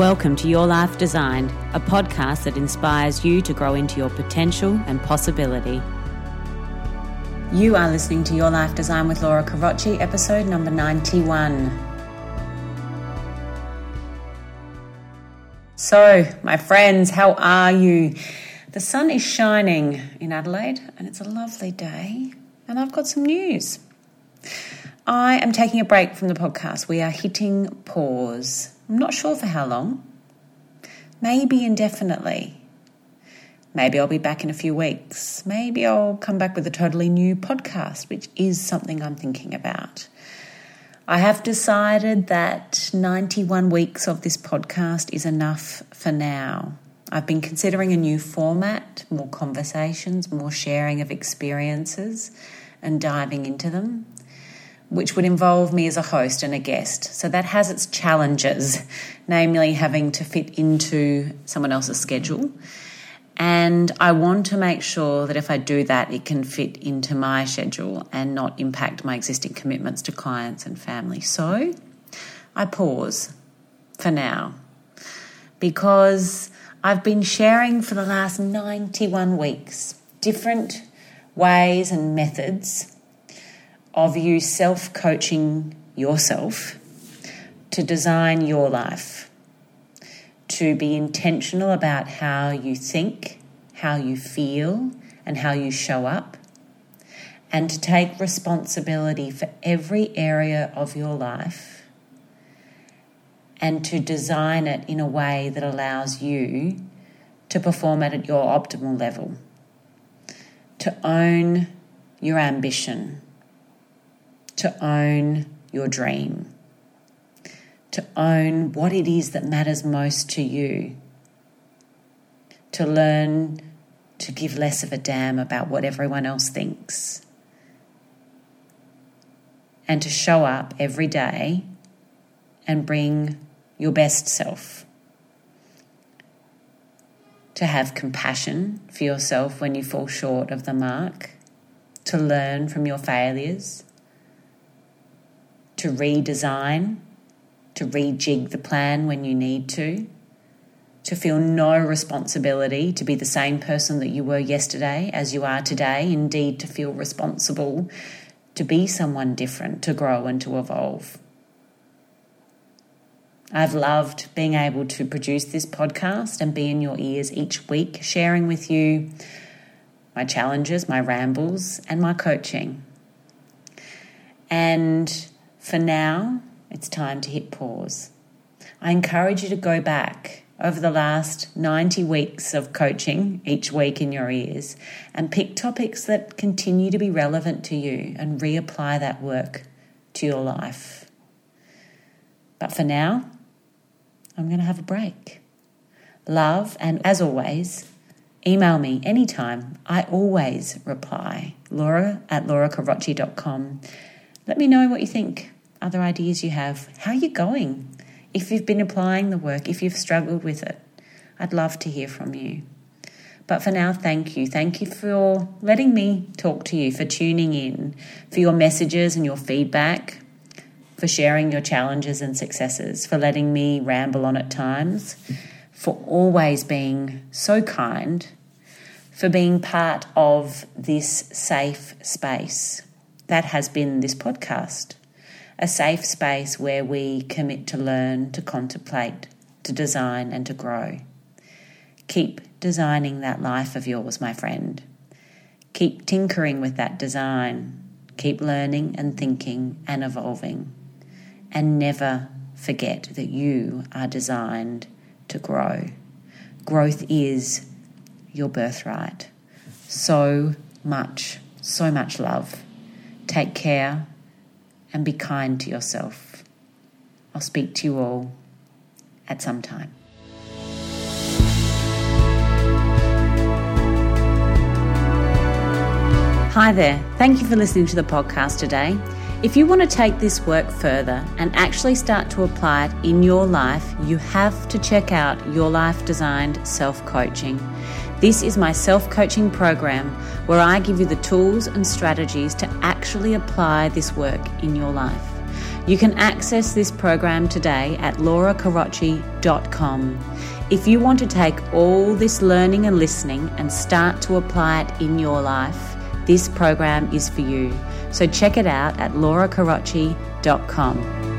Welcome to Your Life Designed, a podcast that inspires you to grow into your potential and possibility. You are listening to Your Life Design with Laura Carocci, episode number 91. So, my friends, how are you? The sun is shining in Adelaide and it's a lovely day, and I've got some news. I am taking a break from the podcast. We are hitting pause. I'm not sure for how long. Maybe indefinitely. Maybe I'll be back in a few weeks. Maybe I'll come back with a totally new podcast, which is something I'm thinking about. I have decided that 91 weeks of this podcast is enough for now. I've been considering a new format, more conversations, more sharing of experiences, and diving into them which would involve me as a host and a guest. So that has its challenges, namely having to fit into someone else's schedule. And I want to make sure that if I do that, it can fit into my schedule and not impact my existing commitments to clients and family. So I pause for now because I've been sharing for the last 91 weeks different ways and methods of you self coaching yourself to design your life, to be intentional about how you think, how you feel, and how you show up, and to take responsibility for every area of your life and to design it in a way that allows you to perform at your optimal level, to own your ambition to own your dream, to own what it is that matters most to you, to learn to give less of a damn about what everyone else thinks, and to show up every day and bring your best self. To have compassion for yourself when you fall short of the mark, to learn from your failures, to redesign, to rejig the plan when you need to, to feel no responsibility to be the same person that you were yesterday as you are today, indeed, to feel responsible to be someone different, to grow and to evolve. I've loved being able to produce this podcast and be in your ears each week, sharing with you my challenges, my rambles, and my coaching. And for now, it's time to hit pause. I encourage you to go back over the last 90 weeks of coaching each week in your ears and pick topics that continue to be relevant to you and reapply that work to your life. But for now, I'm going to have a break. Love, and as always, email me anytime. I always reply. Laura at lauracarocci.com let me know what you think, other ideas you have. How you're you going? If you've been applying the work, if you've struggled with it, I'd love to hear from you. But for now, thank you. Thank you for letting me talk to you, for tuning in, for your messages and your feedback, for sharing your challenges and successes, for letting me ramble on at times, for always being so kind, for being part of this safe space that has been this podcast a safe space where we commit to learn, to contemplate, to design, and to grow. Keep designing that life of yours, my friend. Keep tinkering with that design. Keep learning and thinking and evolving. And never forget that you are designed to grow. Growth is your birthright. So much, so much love. Take care and be kind to yourself. I'll speak to you all at some time. Hi there. Thank you for listening to the podcast today. If you want to take this work further and actually start to apply it in your life, you have to check out Your Life Designed Self Coaching. This is my self coaching program where I give you the tools and strategies to actually apply this work in your life. You can access this program today at lauracarocci.com. If you want to take all this learning and listening and start to apply it in your life, this program is for you. So check it out at lauracarocci.com.